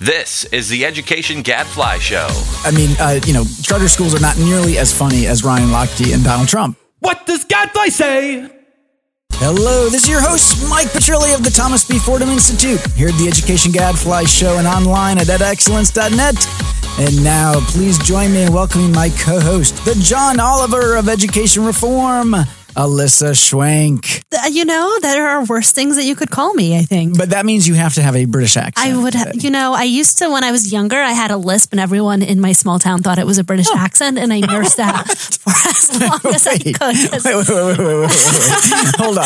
This is the Education Gadfly Show. I mean, uh, you know, charter schools are not nearly as funny as Ryan Lochte and Donald Trump. What does Gadfly say? Hello, this is your host, Mike Petrilli of the Thomas B. Fordham Institute, here at the Education Gadfly Show and online at edexcellence.net. And now, please join me in welcoming my co host, the John Oliver of Education Reform, Alyssa Schwenk. Th- You know, there are worse things that you could call me, I think. But that means you have to have a British accent. I would, ha- you know, I used to, when I was younger, I had a lisp and everyone in my small town thought it was a British accent and I nursed that for as long as I could. wait, wait, wait, wait, wait, wait, wait. Hold on.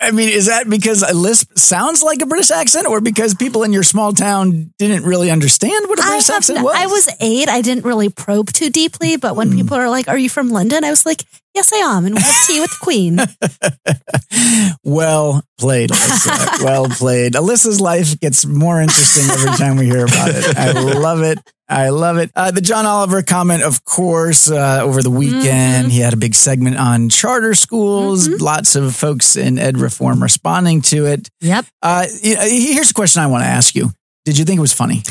I mean, is that because a lisp sounds like a British accent, or because people in your small town didn't really understand what a British accent was? I was eight. I didn't really probe too deeply, but when hmm. people are like, Are you from London? I was like, Yes, I am. And what's tea with the Queen? Well played, Alyssa. well played. Alyssa's life gets more interesting every time we hear about it. I love it. I love it. Uh, the John Oliver comment, of course, uh, over the weekend, he had a big segment on charter schools. Lots of folks in ed reform responding to it. Yep. Uh, here's a question I want to ask you. Did you think it was funny?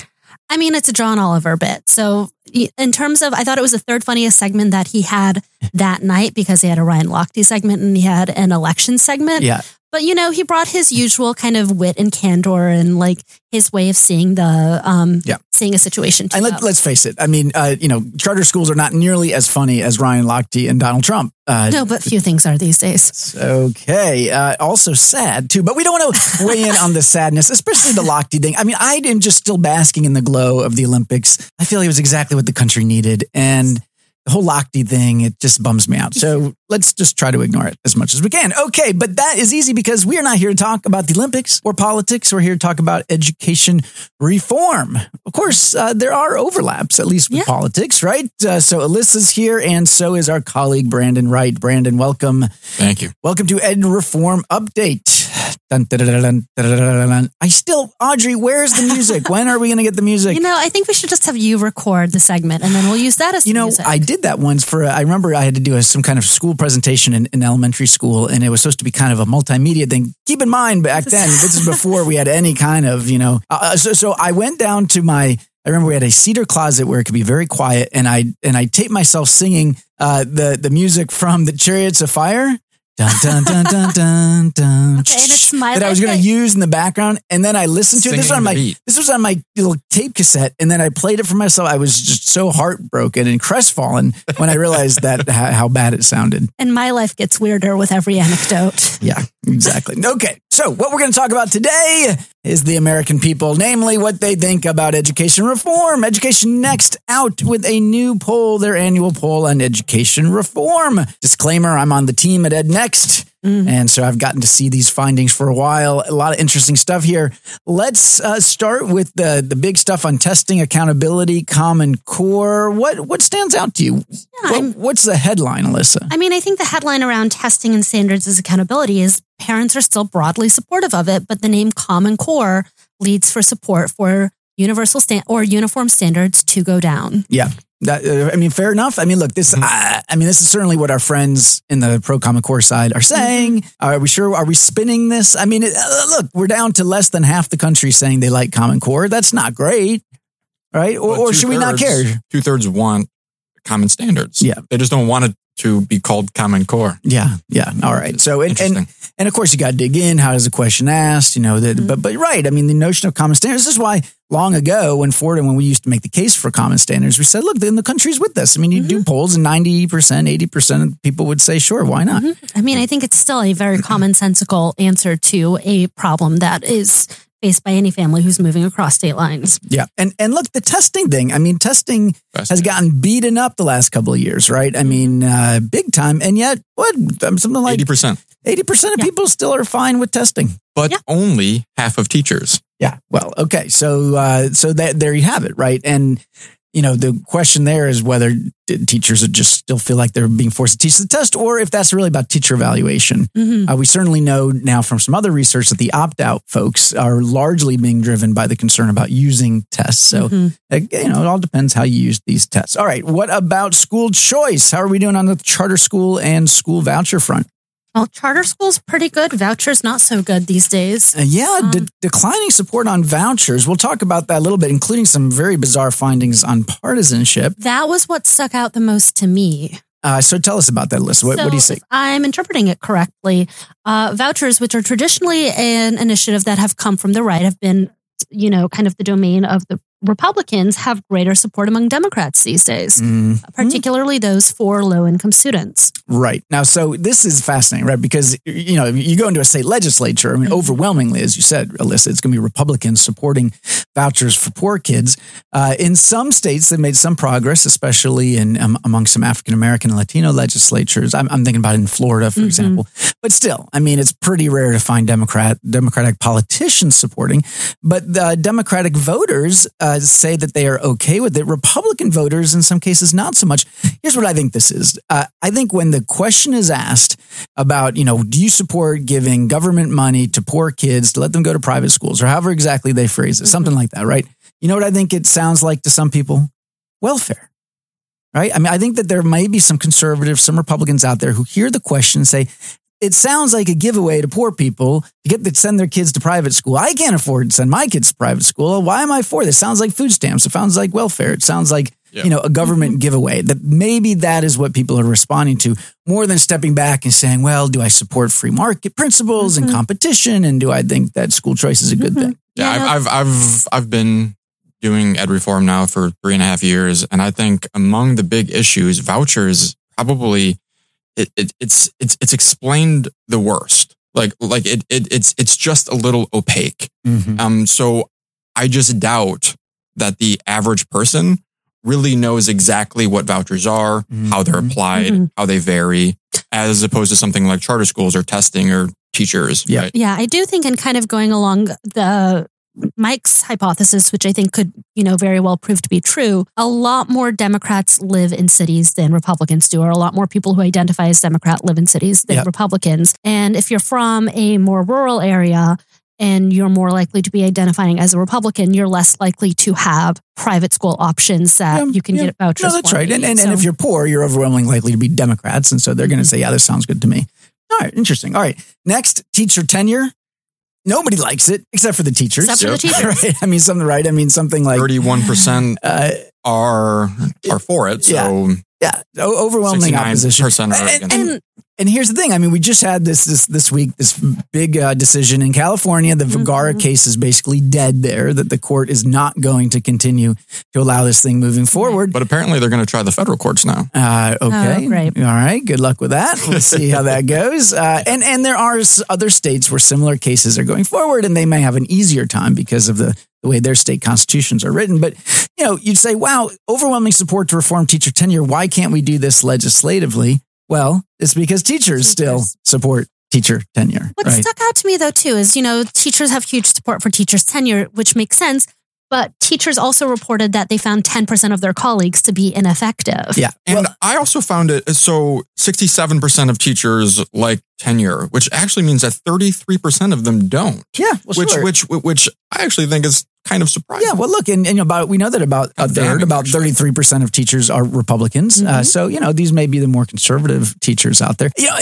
I mean, it's a John Oliver bit. So, in terms of, I thought it was the third funniest segment that he had that night because he had a Ryan Lochte segment and he had an election segment. Yeah. But, you know, he brought his usual kind of wit and candor and like his way of seeing the, um, Yeah. seeing a situation. And let, let's face it. I mean, uh, you know, charter schools are not nearly as funny as Ryan Lochte and Donald Trump. Uh, no, but few things are these days. Okay. Uh, also sad too, but we don't want to weigh in on the sadness, especially the Lochte thing. I mean, I am just still basking in the glow of the Olympics. I feel like it was exactly what the country needed. And the whole Lochte thing, it just bums me out. So let's just try to ignore it as much as we can. Okay. But that is easy because we are not here to talk about the Olympics or politics. We're here to talk about education reform. Of course, uh, there are overlaps, at least with Yeah. politics, right? Uh, so Alyssa's here and so is our colleague, Brandon Wright. Brandon, welcome. Thank you. Welcome to Ed Reform Update. Dun. I still, Audrey, where's the music? when are we going to get the music? You know, I think we should just have you record the segment and then we'll use that as You know, music. I did that once for, I remember I had to do a, some kind of school presentation in, in elementary school, and it was supposed to be kind of a multimedia thing. Keep in mind, back then, this is before we had any kind of, you know, uh, so, so I went down to my, I remember we had a cedar closet where it could be very quiet, and I and I taped myself singing uh, the the music from the Chariots of Fire. Dun, dun, dun, dun, dun, dun, and it's my that I was going to use in the background, and then I listened to it. This was on my beat. this was on my little tape cassette, and then I played it for myself. I was just so heartbroken and crestfallen when I realized that how, how bad it sounded. and my life gets weirder with every anecdote. Yeah, exactly. Okay, so what we're going to talk about today is the American people, namely what they think about education reform. Education Next out with a new poll, their annual poll on education reform. Disclaimer I'm on the team at Ed Next. And so I've gotten to see these findings for a while. A lot of interesting stuff here. Let's uh, start with the the big stuff on testing, accountability, Common Core. What what stands out to you? What- what's the headline, Alyssa? I mean, I think the headline around testing and standards as accountability is parents are still broadly supportive of it, but the name Common Core leads for support for universal stand or uniform standards to go down. Yeah. That, uh, I mean, fair enough. I mean, look, this. I, I mean, this is certainly what our friends in the pro Common Core side are saying. Are we sure? Are we spinning this? I mean, it, uh, look, we're down to less than half the country saying they like Common Core. That's not great, right? Or, or should we not care? Two thirds want common standards. Yeah. They just don't want it to be called Common Core. Yeah, yeah. All right. So, and, and and of course, you got to dig in. How does the question asked? You know, that. But but right. I mean, the notion of common standards. This is why long ago, when Fordham, when we used to make the case for common standards, we said, look, then the country's with this. I mean, you do mm-hmm. polls, and ninety percent, eighty percent of people would say, sure, why not? Mm-hmm. I mean, I think it's still a very commonsensical answer to a problem that is faced by any family who's moving across state lines. Yeah. And and look, the testing thing. I mean, testing has gotten beaten up the last couple of years, right? I mm-hmm. mean, uh, big time. And yet, what something like Eighty percent, eighty percent of Yeah. people still are fine with testing. but Yeah. only half of teachers. Yeah. Well, okay. So uh, so that there you have it, right? And you know, the question there is whether teachers just still feel like they're being forced to teach the test, or if that's really about teacher evaluation. Mhm. Uh, we certainly know now from some other research that the opt out folks are largely being driven by the concern about using tests. So, Mhm. uh, you know, it all depends how you use these tests. All right. What about school choice? How are we doing on the charter school and school voucher front? Well, charter schools pretty good. Vouchers not so good these days. Uh, yeah, Um, de- declining support on vouchers. We'll talk about that a little bit, including some very bizarre findings on partisanship. That was what stuck out the most to me. Uh, so tell us about that, Alyssa. What, what do you So see? I'm interpreting it correctly. Uh, vouchers, which are traditionally an initiative that have come from the right, have been, you know, kind of the domain of the Republicans, have greater support among Democrats these days, Mm, particularly those for low income students. right. Now, so this is fascinating, right? Because, you know, you go into a state legislature, I mean, overwhelmingly, as you said, Alyssa, it's going to be Republicans supporting vouchers for poor kids. Uh, in some states, they've made some progress, especially in um, among some African American and Latino legislatures. I'm, I'm thinking about in Florida, for Mhm. example. But still, I mean, it's pretty rare to find Democrat Democratic politicians supporting. But the Democratic voters uh, say that they are okay with it. Republican voters, in some cases, not so much. Here's what I think this is. Uh, I think when the question is asked about, you know, do you support giving government money to poor kids to let them go to private schools, or however exactly they phrase it, something like that, right? You know what I think it sounds like to some people? Welfare. Right? I mean, I think that there may be some conservatives, some Republicans out there who hear the question and say, it sounds like a giveaway to poor people to get to send their kids to private school. I can't afford to send my kids to private school. Why am I for this? Sounds like food stamps. It sounds like welfare. It sounds like Yeah. you know a government giveaway. That maybe that is what people are responding to more than stepping back and saying, "Well, do I support free market principles and Mhm. competition? And do I think that school choice is a good Mhm. thing?" Yeah, Yeah. I've, I've I've I've been doing ed reform now for three and a half years, and I think among the big issues, vouchers probably it, it it's it's it's explained the worst. Like like it, it it's it's just a little opaque. Mhm. Um, so I just doubt that the average person really knows exactly what vouchers are, how they're Mhm. applied, Mhm. how they vary, as opposed to something like charter schools or testing or teachers. Yeah. right? Yeah, I do think, and kind of going along the Mike's hypothesis, which I think could, you know, very well prove to be true, a lot more Democrats live in cities than Republicans do, or a lot more people who identify as Democrat live in cities than Yeah. Republicans. And if you're from a more rural area, and you're more likely to be identifying as a Republican, you're less likely to have private school options that Yeah, you can yeah. get vouchers. No, that's right. And, and, and So- Mm-hmm. if you're poor, you're overwhelmingly likely to be Democrats. And so they're going to say, yeah, this sounds good to me. All right, interesting. All right. Next, teacher tenure. Nobody likes it except for the teachers. Except for the teachers. Right. I mean, something right. I mean, something like, Thirty-one percent uh, are are for it. So yeah, o- overwhelming opposition. percent are And- and- And here's the thing. I mean, we just had this this this week this big uh, decision in California. The Vergara Mhm. case is basically dead there. That the court is not going to continue to allow this thing moving forward. But apparently, they're going to try the federal courts now. Uh, okay, Oh, great. All right, good luck with that. We'll see how that goes. Uh, and and there are other states where similar cases are going forward, and they may have an easier time because of the the way their state constitutions are written. But you know, you'd say, "Wow, overwhelming support to reform teacher tenure. Why can't we do this legislatively?" Well, it's because teachers still support teacher tenure. What right? stuck out to me though too is you know teachers have huge support for teachers tenure, which makes sense. But teachers also reported that they found 10% of their colleagues to be ineffective. Yeah. And Well, I also found it so 67% of teachers like tenure, which actually means that 33% of them don't. yeah. Well, which sure. which which I actually think is kind of surprising. Yeah, well, look, and, and about we know that about a third, about thirty three percent of teachers are Republicans. Uh, Mhm. so you know these may be the more conservative teachers out there. You know,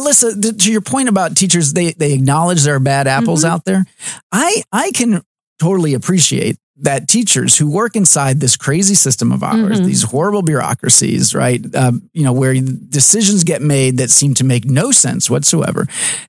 Alyssa, th- to your point about teachers, they they acknowledge there are bad apples Mhm. out there. I I can totally appreciate that teachers who work inside this crazy system of ours, Mhm. these horrible bureaucracies, right? Um, you know, where decisions get made that seem to make no sense whatsoever.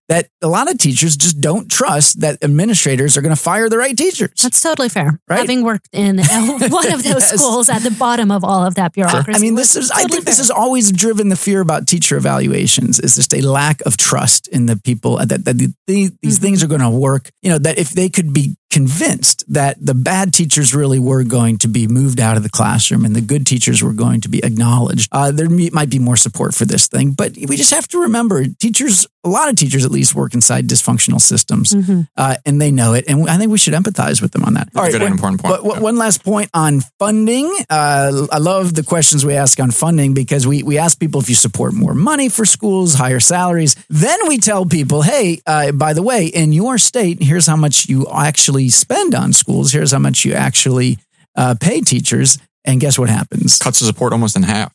That a lot of teachers just don't trust that administrators are going to fire the right teachers. That's totally fair. Right? Having worked in one of those Yes. schools at the bottom of all of that bureaucracy. I mean, this is, I think this has always driven the fear about teacher evaluations is just a lack of trust in the people that, that the, the, these Mhm. things are going to work. You know, that if they could be convinced that the bad teachers really were going to be moved out of the classroom and the good teachers were going to be acknowledged, uh, there might be more support for this thing. But we just have to remember teachers, a lot of teachers at least work inside dysfunctional systems Mhm. uh, and they know it. And I think we should empathize with them on that. Good one- important point. but one- one last point on funding. Uh, I love the questions we ask on funding because we, we ask people if you support more money for schools, higher salaries. Then we tell people, hey, uh, by the way, in your state, here's how much you actually spend on schools. Here's how much you actually uh, pay teachers. And guess what happens? Cuts the support almost in half.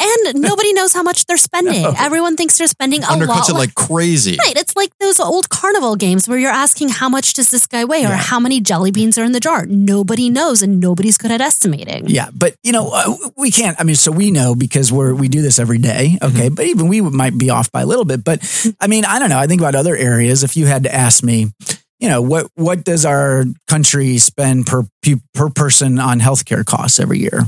and nobody knows how much they're spending. No. Everyone thinks they're spending a Undercuts lot. it like crazy. Right. It's like those old carnival games where you're asking how much does this guy weigh or Yeah. how many jelly beans are in the jar. Nobody knows and nobody's good at estimating. Yeah, but you know uh, we can't. I mean, so we know because we're we do this every day. Okay, but even we might be off by a little bit. But I mean, I don't know. I think about other areas. If you had to ask me, you know, what what does our country spend per per person on healthcare costs every year?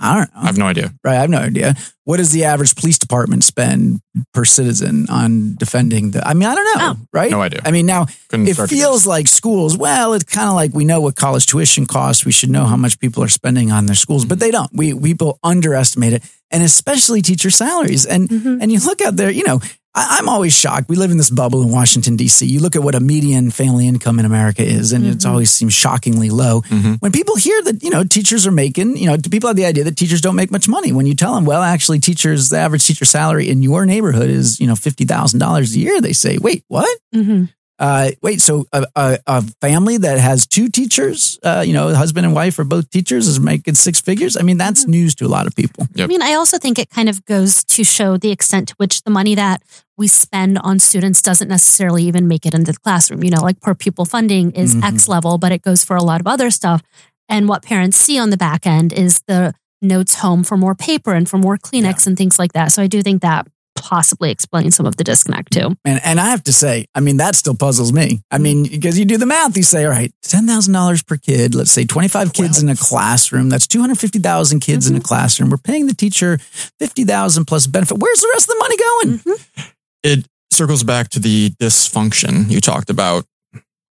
I don't know. I have no idea. Right, I have no idea. What does the average police department spend per citizen on defending the? I mean, I don't know. Oh. Right? No idea. I mean, now Couldn't it feels like schools. Well, it's kind of like we know what college tuition costs. We should know how much people are spending on their schools, but they don't. We people underestimate it, and especially teacher salaries. And Mhm. and you look out there, you know. I, I'm always shocked. We live in this bubble in Washington D.C. You look at what a median family income in America is, and it's Mhm. always seems shockingly low. Mhm. When people hear that, you know, teachers are making, you know, people have the idea that teachers don't make much money. When you tell them, well, actually, teachers, the average teacher salary in your neighborhood is, you know, fifty thousand dollars a year. They say, wait, what? Mhm. Uh, wait, so a, a, a family that has two teachers, uh, you know, husband and wife are both teachers, is making six figures. I mean, that's news to a lot of people. Yep. I mean, I also think it kind of goes to show the extent to which the money that we spend on students doesn't necessarily even make it into the classroom. You know, like per pupil funding is Mhm. X level, but it goes for a lot of other stuff. And what parents see on the back end is the notes home for more paper and for more Kleenex and things like that. So I do think that possibly explain some of the disconnect too. And and I have to say, I mean, that still puzzles me. I mean, because you do the math, you say, all right, ten thousand dollars per kid. Let's say twenty five kids in a classroom. That's two hundred fifty thousand kids in a mm-hmm. classroom. We're paying the teacher fifty thousand plus benefit. Where's the rest of the money going? Mm-hmm. It circles back to the dysfunction you talked about.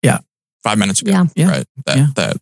Yeah. Five minutes ago. Yeah. Yeah. Right. That Yeah. that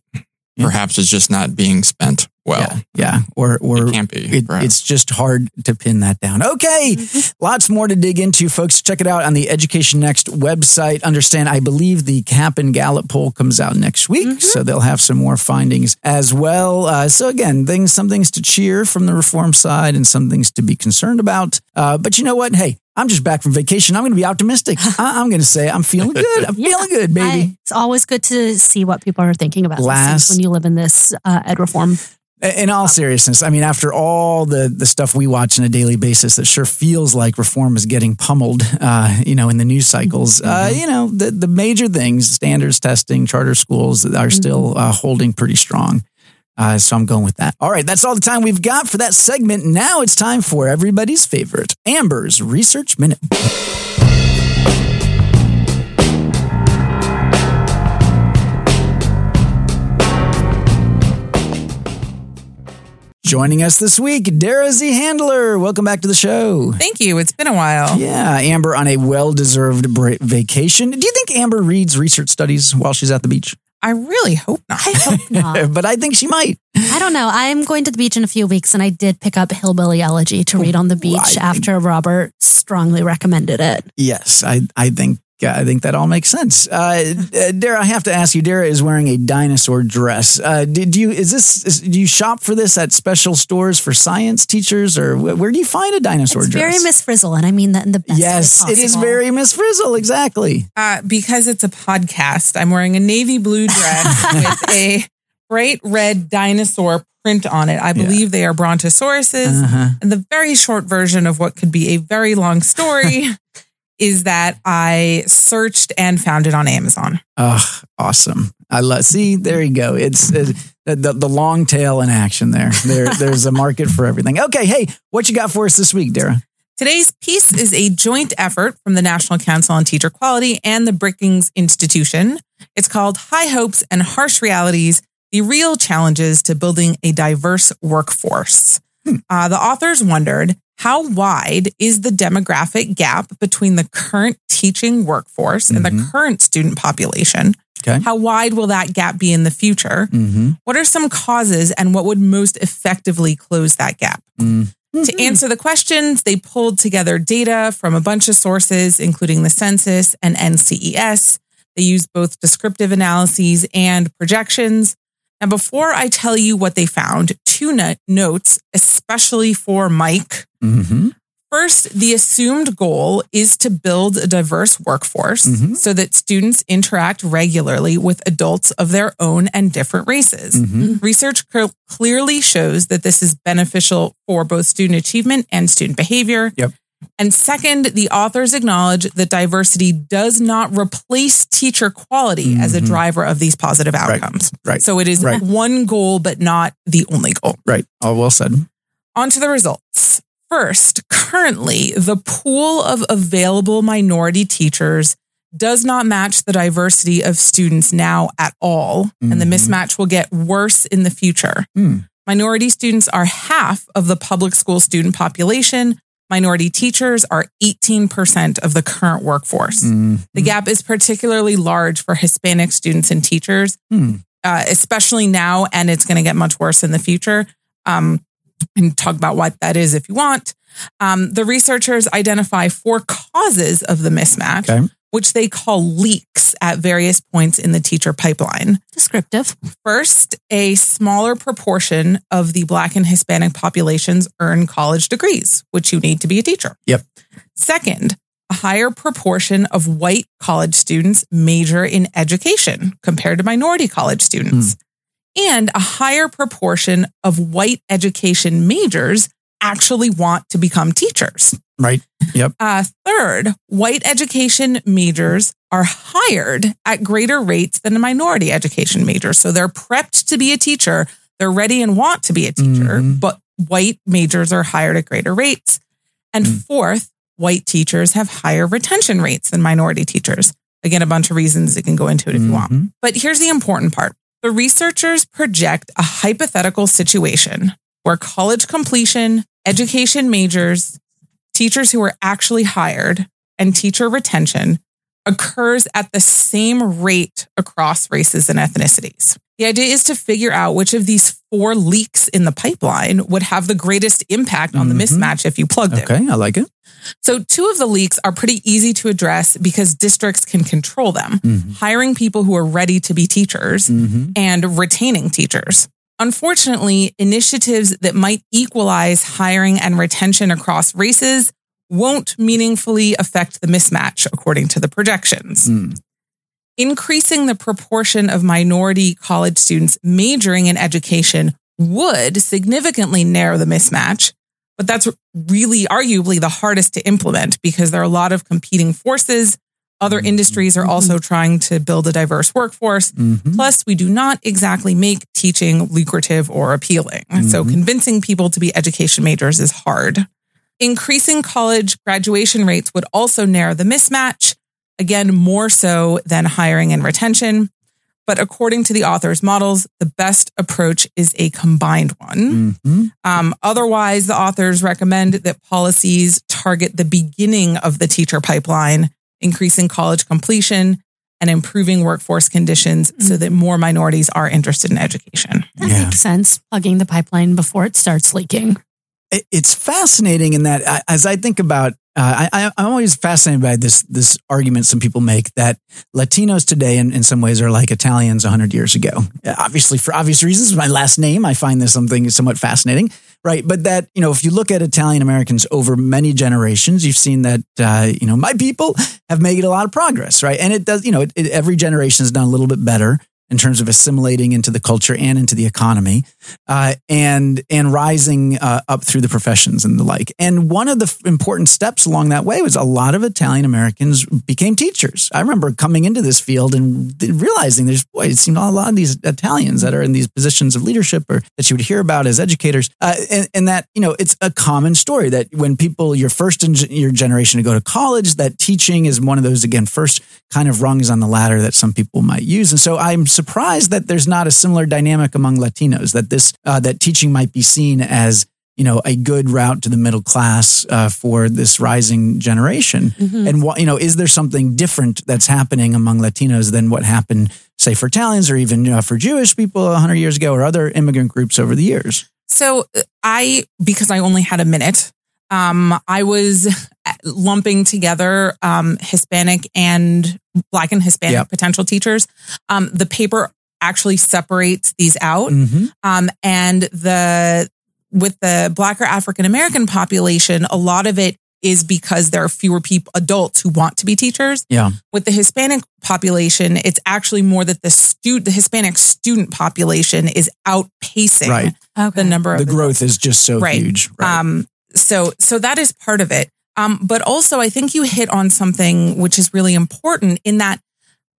Yeah. perhaps is just not being spent well. yeah, yeah, or or It can't be. It, perhaps. it's just hard to pin that down. Okay, lots more to dig into, folks. Check it out on the Education Next website. Understand, I believe the Cap and Gallup poll comes out next week, so they'll have some more findings as well. Uh, so again, things, some things to cheer from the reform side, and some things to be concerned about. Uh, but you know what? Hey. I'm just back from vacation. I'm going to be optimistic. I- I'm going to say I'm feeling good. I'm Yeah. feeling good, baby. I- it's always good to see what people are thinking about these things Last- when you live in this uh, ed reform. In all seriousness, I mean, after all the the stuff we watch on a daily basis, it sure feels like reform is getting pummeled. Uh, you know, in the news cycles, uh, you know, the the major things, standards testing, charter schools are still uh, holding pretty strong. Uh, so I'm going with that. All right, that's all the time we've got for that segment. Now it's time for everybody's favorite, Amber's Research Minute. Joining us this week, Dara Zeehandelaar. Welcome back to the show. Thank you. It's been a while. Yeah, Amber on a well deserved vacation. Do you think Amber reads research studies while she's at the beach? I really hope not. I hope not. but I think she might. I don't know. I'm going to the beach in a few weeks, and I did pick up Hillbilly Elegy to read on the beach Right. after Robert strongly recommended it. Yes, I, I think. Yeah, I think that all makes sense. Uh, uh, Dara, I have to ask you. Dara is wearing a dinosaur dress. Uh, did you? Is this? Is, do you shop for this at special stores for science teachers, or where do you find a dinosaur It's dress? very Miss Frizzle, and I mean that in the best yes, way it is very Miss Frizzle. Exactly. Uh, because it's a podcast, I'm wearing a navy blue dress with a bright red dinosaur print on it. I believe they are brontosauruses. Uh-huh. And the very short version of what could be a very long story is that I searched and found it on Amazon. Oh, awesome! I love. See, there you go. It's uh, the, the the long tail in action. There, there, there's a market for everything. Okay, hey, what you got for us this week, Dara? Today's piece is a joint effort from the National Council on Teacher Quality and the Brookings Institution. It's called High Hopes and Harsh Realities The Real Challenges to Building a Diverse Workforce. Uh, the authors wondered how wide is the demographic gap between the current teaching workforce and the Mhm. current student population? Okay. How wide will that gap be in the future? Mm-hmm. What are some causes and what would most effectively close that gap? To answer the questions, they pulled together data from a bunch of sources, including the census and NCES. They used both descriptive analyses and projections. Now, before I tell you what they found, two no- notes, especially for Mike. Mm-hmm. First, the assumed goal is to build a diverse workforce Mhm. so that students interact regularly with adults of their own and different races. Mhm. Research cl- clearly shows that this is beneficial for both student achievement and student behavior. Yep. And second, the authors acknowledge that diversity does not replace teacher quality as a Mhm. driver of these positive outcomes. right. So it is Right. one goal, but not the only goal. Right. All well said. On to the results. First, currently, the pool of available minority teachers does not match the diversity of students now at all, and the Mhm. mismatch will get worse in the future. Hmm. Minority students are half of the public school student population. Minority teachers are 18% of the current workforce. Mm. The gap is particularly large for Hispanic students and teachers, Hmm. uh, especially now, and it's going to get much worse in the future. Um, and talk about what that is if you want. Um, the researchers identify four causes of the mismatch, Okay. which they call leaks at various points in the teacher pipeline. Descriptive. First, a smaller proportion of the Black and Hispanic populations earn college degrees, which you need to be a teacher. Yep. Second, a higher proportion of white college students major in education compared to minority college students. And a higher proportion of white education majors actually want to become teachers. Right. Yep. Uh, third, white education majors are hired at greater rates than a minority education majors. So they're prepped to be a teacher. They're ready and want to be a teacher, Mhm. but white majors are hired at greater rates. And Mm. fourth, white teachers have higher retention rates than minority teachers. Again, a bunch of reasons you can go into it if you want. Mhm. But here's the important part the researchers project a hypothetical situation where college completion, education majors, teachers who are actually hired, and teacher retention occurs at the same rate across races and ethnicities. The idea is to figure out which of these four leaks in the pipeline would have the greatest impact on the Mhm. mismatch if you plugged it. Okay. I like it. So, two of the leaks are pretty easy to address because districts can control them, Mhm. hiring people who are ready to be teachers Mhm. and retaining teachers. Unfortunately, initiatives that might equalize hiring and retention across races won't meaningfully affect the mismatch, according to the projections. Mm. Increasing the proportion of minority college students majoring in education would significantly narrow the mismatch, but that's really arguably the hardest to implement because there are a lot of competing forces. Other industries are also trying to build a diverse workforce. Mhm. Plus, we do not exactly make teaching lucrative or appealing. So, Mhm. convincing people to be education majors is hard. Increasing college graduation rates would also narrow the mismatch, again, more so than hiring and retention. But according to the author's models, the best approach is a combined one. Mhm. Um, otherwise, the authors recommend that policies target the beginning of the teacher pipeline, increasing college completion and improving workforce conditions so that more minorities are interested in education. That Yeah. makes sense. Plugging the pipeline before it starts leaking. It's fascinating in that as I think about, uh, I, I'm always fascinated by this this argument some people make that Latinos today, in, in some ways, are like Italians 100 years ago. Obviously, for obvious reasons, my last name, I find this something somewhat fascinating, right? But that you know, if you look at Italian Americans over many generations, you've seen that uh, you know my people have made a lot of progress, right? And it does, you know, it, it, every generation has done a little bit better in terms of assimilating into the culture and into the economy, uh, and and rising uh, up through the professions and the like. And one of the f- important steps along that way was a lot of Italian Americans became teachers. I remember coming into this field and realizing there's boy, it seemed a lot of these Italians that are in these positions of leadership or that you would hear about as educators, uh, and, and that you know it's a common story that when people your first in your generation to go to college, that teaching is one of those again first kind of rungs on the ladder that some people might use. And so I'm surprised that there's not a similar dynamic among Latinos that this uh, that teaching might be seen as you know a good route to the middle class uh, for this rising generation. And what you know is there something different that's happening among Latinos than what happened, say, for Italians or even uh, for Jewish people 100 years ago or other immigrant groups over the years? So uh, I, because I only had a minute, um, I was lumping together um, Hispanic and Black and Hispanic Yep. potential teachers. Um, the paper actually separates these out, Mm-hmm. um, and the with the Black or African American population, a lot of it is because there are fewer people, adults who want to be teachers. Yeah. With the Hispanic population, it's actually more that the stu- the Hispanic student population is outpacing Right. the number of The growth is just so Right. huge. Right. um, so so that is part of it. Um, but also, I think you hit on something which is really important in that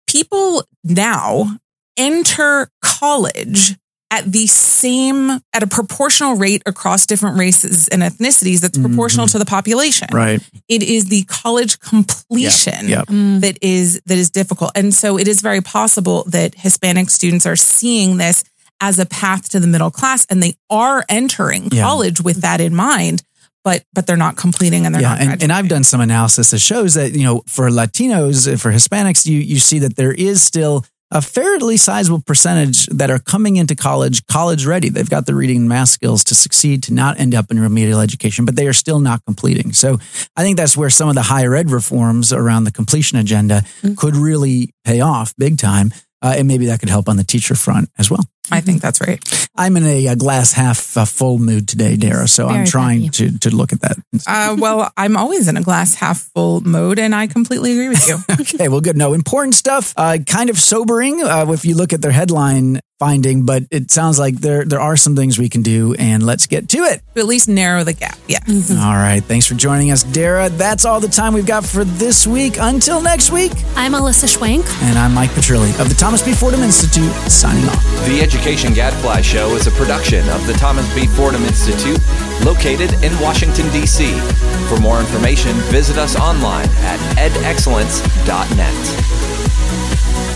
people now enter college at the same at a proportional rate across different races and ethnicities that's proportional to the population. right. It is the college completion Yep. Mm. that is that is difficult. And so it is very possible that Hispanic students are seeing this as a path to the middle class and they are entering Yeah. college with that in mind, but but they're not completing and they're yeah, not and, and I've done some analysis that shows that you know for Latinos, for Hispanics, you you see that there is still a fairly sizable percentage that are coming into college college ready. They've got the reading and math skills to succeed, to not end up in remedial education, but they are still not completing. So I think that's where some of the higher ed reforms around the completion agenda could really pay off big time. Uh, and maybe that could help on the teacher front as well. I think that's right. I'm in a, a glass half uh, full mood today, Dara. So I'm trying happy. to to look at that. Uh, well, I'm always in a glass half full mode, and I completely agree with you. Okay, well, good. No, important stuff. Uh, kind of sobering uh, if you look at their headline finding, but it sounds like there there are some things we can do, and let's get to it. to at least narrow the gap. Yes. All right, thanks for joining us, Dara. That's all the time we've got for this week. Until next week, I'm Alyssa Schwenk. and I'm Mike Petrilli of the Thomas B. Fordham Institute, signing off. The Education Gadfly Show is a production of the Thomas B. Fordham Institute, located in Washington, D.C. For more information, visit us online at edexcellence.net.